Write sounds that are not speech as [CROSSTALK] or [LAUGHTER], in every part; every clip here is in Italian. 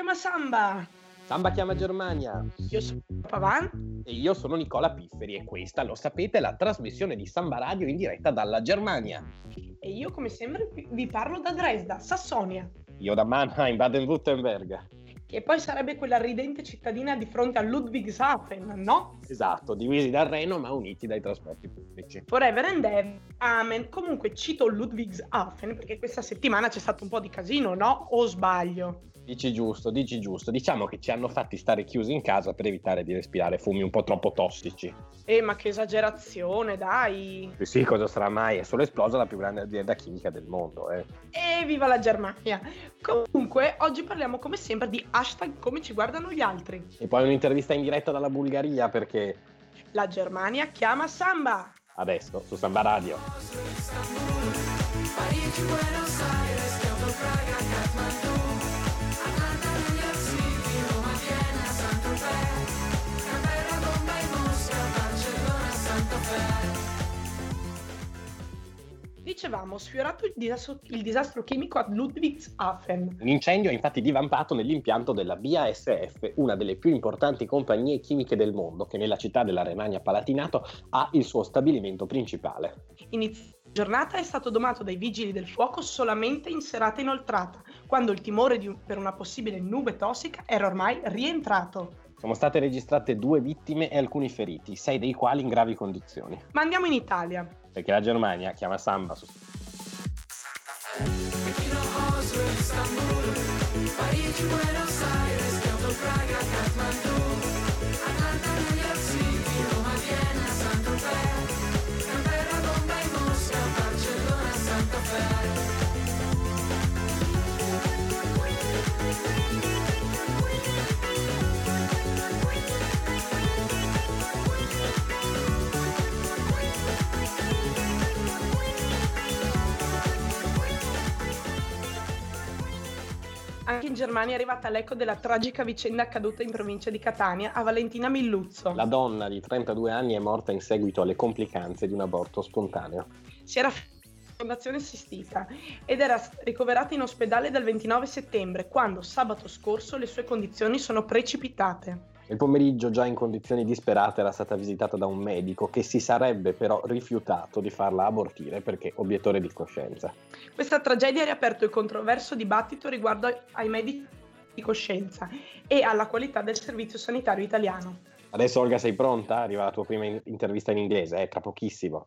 chiama Samba. Samba chiama Germania. Io sono Pavan. E io sono Nicola Pifferi e questa, lo sapete, è la trasmissione di Samba Radio in diretta dalla Germania. E io, come sempre, vi parlo da Dresda, Sassonia. Io da Mannheim, Baden-Württemberg. Che poi sarebbe quella ridente cittadina di fronte a Ludwigshafen, no? Esatto, divisi dal Reno ma uniti dai trasporti pubblici. Forever and ever, amen. Comunque cito Ludwigshafen perché questa settimana c'è stato un po' di casino, no? O sbaglio? Dici giusto, dici giusto. Diciamo che ci hanno fatti stare chiusi in casa per evitare di respirare fumi un po' troppo tossici. Eh, ma che esagerazione, dai! Sì, sì, cosa sarà mai? È solo esplosa la più grande azienda chimica del mondo, eh. E viva la Germania! Comunque, oggi parliamo come sempre di hashtag come ci guardano gli altri. E poi un'intervista in diretta dalla Bulgaria perché... La Germania chiama Samba! Adesso, su Samba Radio. Buenos Dicevamo, sfiorato il disastro, il disastro chimico a Ludwigshafen. L'incendio ha infatti divampato nell'impianto della BASF, una delle più importanti compagnie chimiche del mondo, che nella città della Renania Palatinato ha il suo stabilimento principale. Inizio giornata è stato domato dai vigili del fuoco solamente in serata inoltrata, quando il timore un, per una possibile nube tossica era ormai rientrato. Sono state registrate due vittime e alcuni feriti, sei dei quali in gravi condizioni. Ma andiamo in Italia. Perché la Germania chiama Samba su. Parigi, Buenos Aires, Anche in Germania è arrivata l'eco della tragica vicenda accaduta in provincia di Catania a Valentina Milluzzo. La donna di 32 anni è morta in seguito alle complicanze di un aborto spontaneo. Si era fondazione assistita ed era ricoverata in ospedale dal 29 settembre, quando sabato scorso le sue condizioni sono precipitate. Nel pomeriggio, già in condizioni disperate, era stata visitata da un medico che si sarebbe però rifiutato di farla abortire perché obiettore di coscienza. Questa tragedia ha riaperto il controverso dibattito riguardo ai medici di coscienza e alla qualità del servizio sanitario italiano. Adesso Olga sei pronta? Arriva la tua prima intervista in inglese, eh, tra pochissimo.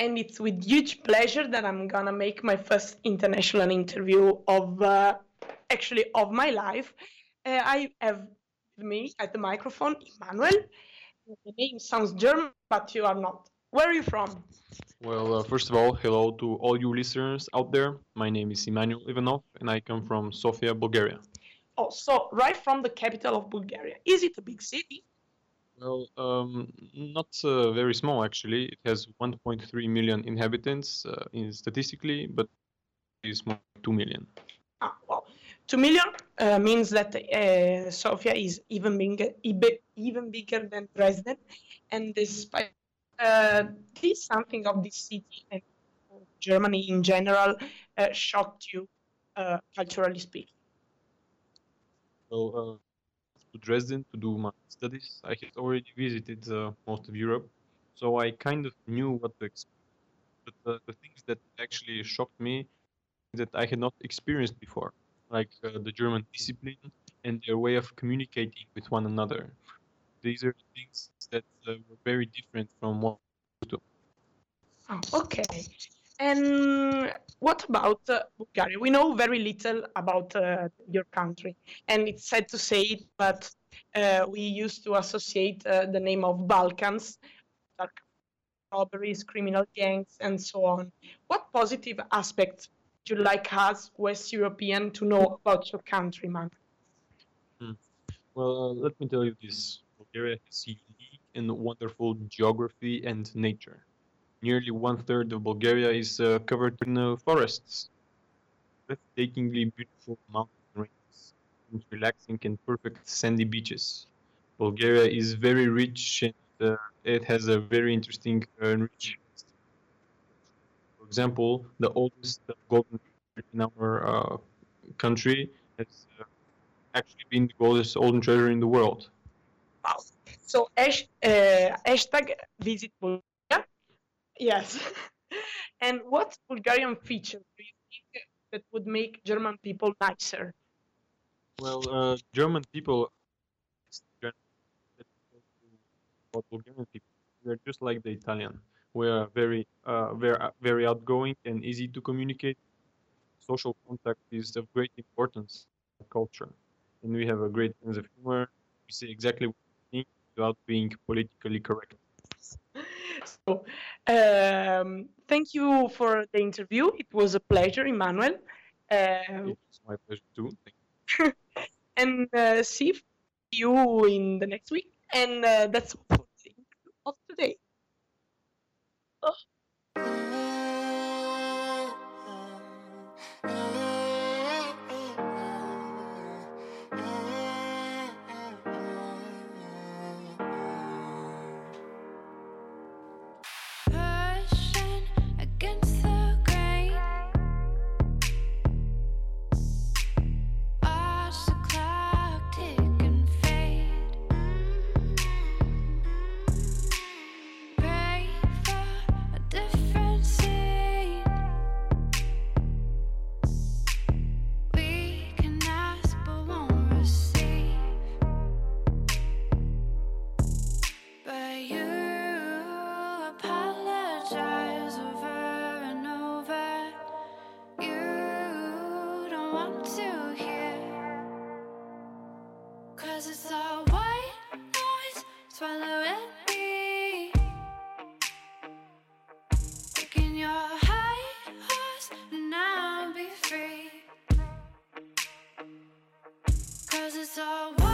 and it's with huge pleasure that I'm gonna make my first international interview of uh, actually of my life. Uh, I have with me at the microphone Emmanuel. The name sounds German, but you are not. Where are you from? Well, uh, first of all, hello to all you listeners out there. My name is Emmanuel Ivanov, and I come from Sofia, Bulgaria. Oh, so right from the capital of Bulgaria. Is it a big city? Well, um, not uh, very small actually. It has 1.3 million inhabitants uh, in statistically, but it's more than 2 million. Ah, well, two million uh, means that uh, Sofia is even bigger, even bigger than Dresden, and despite uh, this, something of this city and Germany in general uh, shocked you, uh, culturally speaking. Well, uh, to Dresden to do my studies, I had already visited uh, most of Europe, so I kind of knew what to expect. But uh, the things that actually shocked me that I had not experienced before, like uh, the German discipline and their way of communicating with one another. These are things that uh, were very different from what. Okay. And what about uh, Bulgaria? We know very little about uh, your country, and it's sad to say it, but uh, we used to associate uh, the name of Balkans, like robberies, criminal gangs, and so on. What positive aspects would you like us, West European, to know about your country, man? Well, uh, let me tell you this Bulgaria has unique and wonderful geography and nature. Nearly one third of Bulgaria is uh, covered in uh, forests, breathtakingly beautiful mountain ranges, and relaxing and perfect sandy beaches. Bulgaria is very rich and uh, it has a very interesting uh, and rich history. For example, the oldest uh, golden in our uh, country has uh, actually been the oldest golden treasure in the world. Wow. So, uh, hashtag visit Bulgaria. Yes. [LAUGHS] and what Bulgarian feature do you think that would make German people nicer? Well, uh, German people, about Bulgarian people, we are just like the Italian. We are very, uh, very, very outgoing and easy to communicate. Social contact is of great importance in culture, and we have a great sense of humor. We say exactly what we think without being politically correct. So, um, thank you for the interview. It was a pleasure, Emmanuel. Uh, It's my pleasure too. [LAUGHS] And uh, see you in the next week. And uh, that's all for the interview of today. Pushing I saw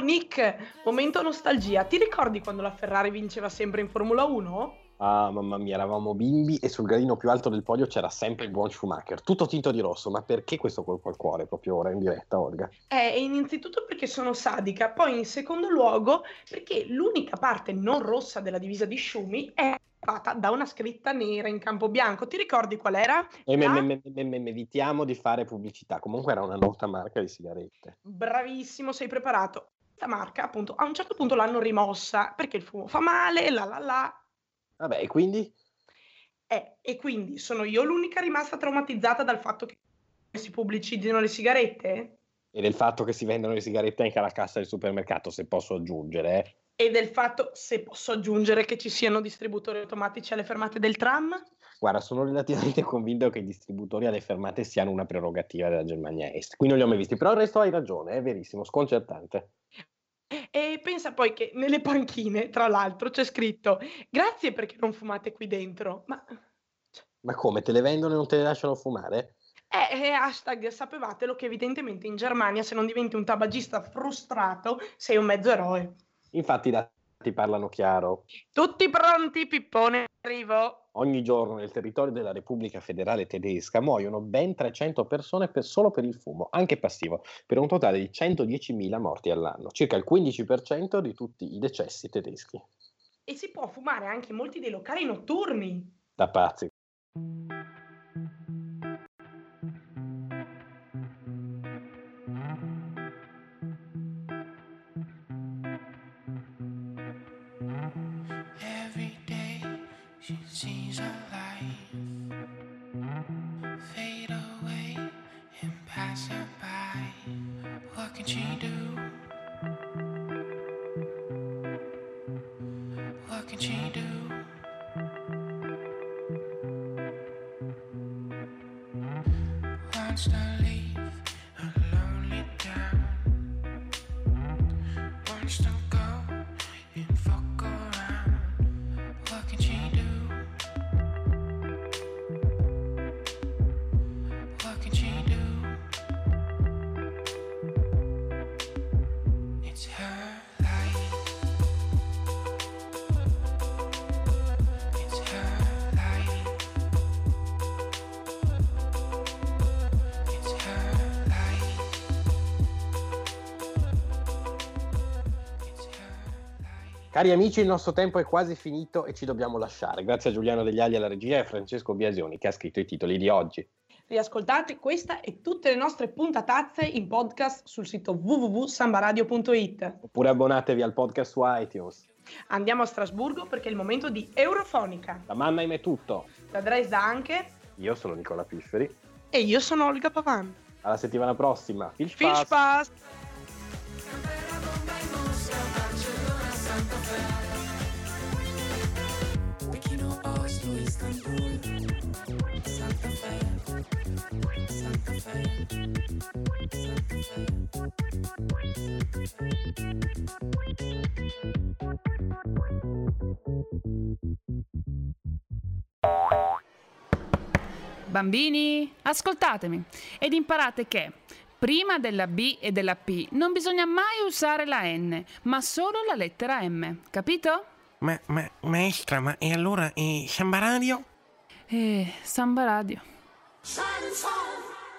Nick, momento nostalgia. Ti ricordi quando la Ferrari vinceva sempre in Formula 1? Ah, mamma mia, eravamo bimbi e sul gradino più alto del podio c'era sempre il buon Schumacher, tutto tinto di rosso. Ma perché questo colpo al cuore proprio ora in diretta, Olga? Eh, innanzitutto perché sono sadica, poi in secondo luogo perché l'unica parte non rossa della divisa di Schumi è fatta da una scritta nera in campo bianco. Ti ricordi qual era? Evitiamo di fare pubblicità. Comunque era una nota marca di sigarette. Bravissimo, sei preparato. La marca, appunto, a un certo punto l'hanno rimossa perché il fumo fa male, la la la. Vabbè, e quindi? Eh, e quindi sono io l'unica rimasta traumatizzata dal fatto che si pubblicizzino le sigarette? E del fatto che si vendono le sigarette anche alla cassa del supermercato, se posso aggiungere. eh. E del fatto, se posso aggiungere, che ci siano distributori automatici alle fermate del tram? Guarda, sono relativamente [LAUGHS] convinto che i distributori alle fermate siano una prerogativa della Germania Est. Qui non li ho mai visti, però il resto hai ragione, è verissimo, sconcertante. E pensa poi che nelle panchine, tra l'altro, c'è scritto grazie perché non fumate qui dentro. Ma Ma come, te le vendono e non te le lasciano fumare? eh, eh, hashtag sapevatelo che evidentemente in Germania se non diventi un tabagista frustrato sei un mezzo eroe. Infatti i dati parlano chiaro. Tutti pronti, Pippone, arrivo. Ogni giorno nel territorio della Repubblica Federale Tedesca muoiono ben 300 persone per- solo per il fumo, anche passivo, per un totale di 110.000 morti all'anno, circa il 15% di tutti i decessi tedeschi. E si può fumare anche in molti dei locali notturni. Da pazzi. Leave Cari amici, il nostro tempo è quasi finito e ci dobbiamo lasciare. Grazie a Giuliano Degli Ali alla regia e a Francesco Biasioni che ha scritto i titoli di oggi. Riascoltate questa e tutte le nostre puntatazze in podcast sul sito www.sambaradio.it. Oppure abbonatevi al podcast su iTunes. Andiamo a Strasburgo perché è il momento di Eurofonica. Da Mannheim è tutto. Da Dresda anche. Io sono Nicola Pifferi. E io sono Olga Pavan. Alla settimana prossima. Fish Fish Pass. Pass! Istanbul, Santa Fe, Santa Fe, Santa Fe. Bambini, ascoltatemi ed imparate che prima della B e della P non bisogna mai usare la N, ma solo la lettera M, capito? Ma, ma, maestra, ma e allora eh, Samba Radio? Eh, Samba Radio. Shining song.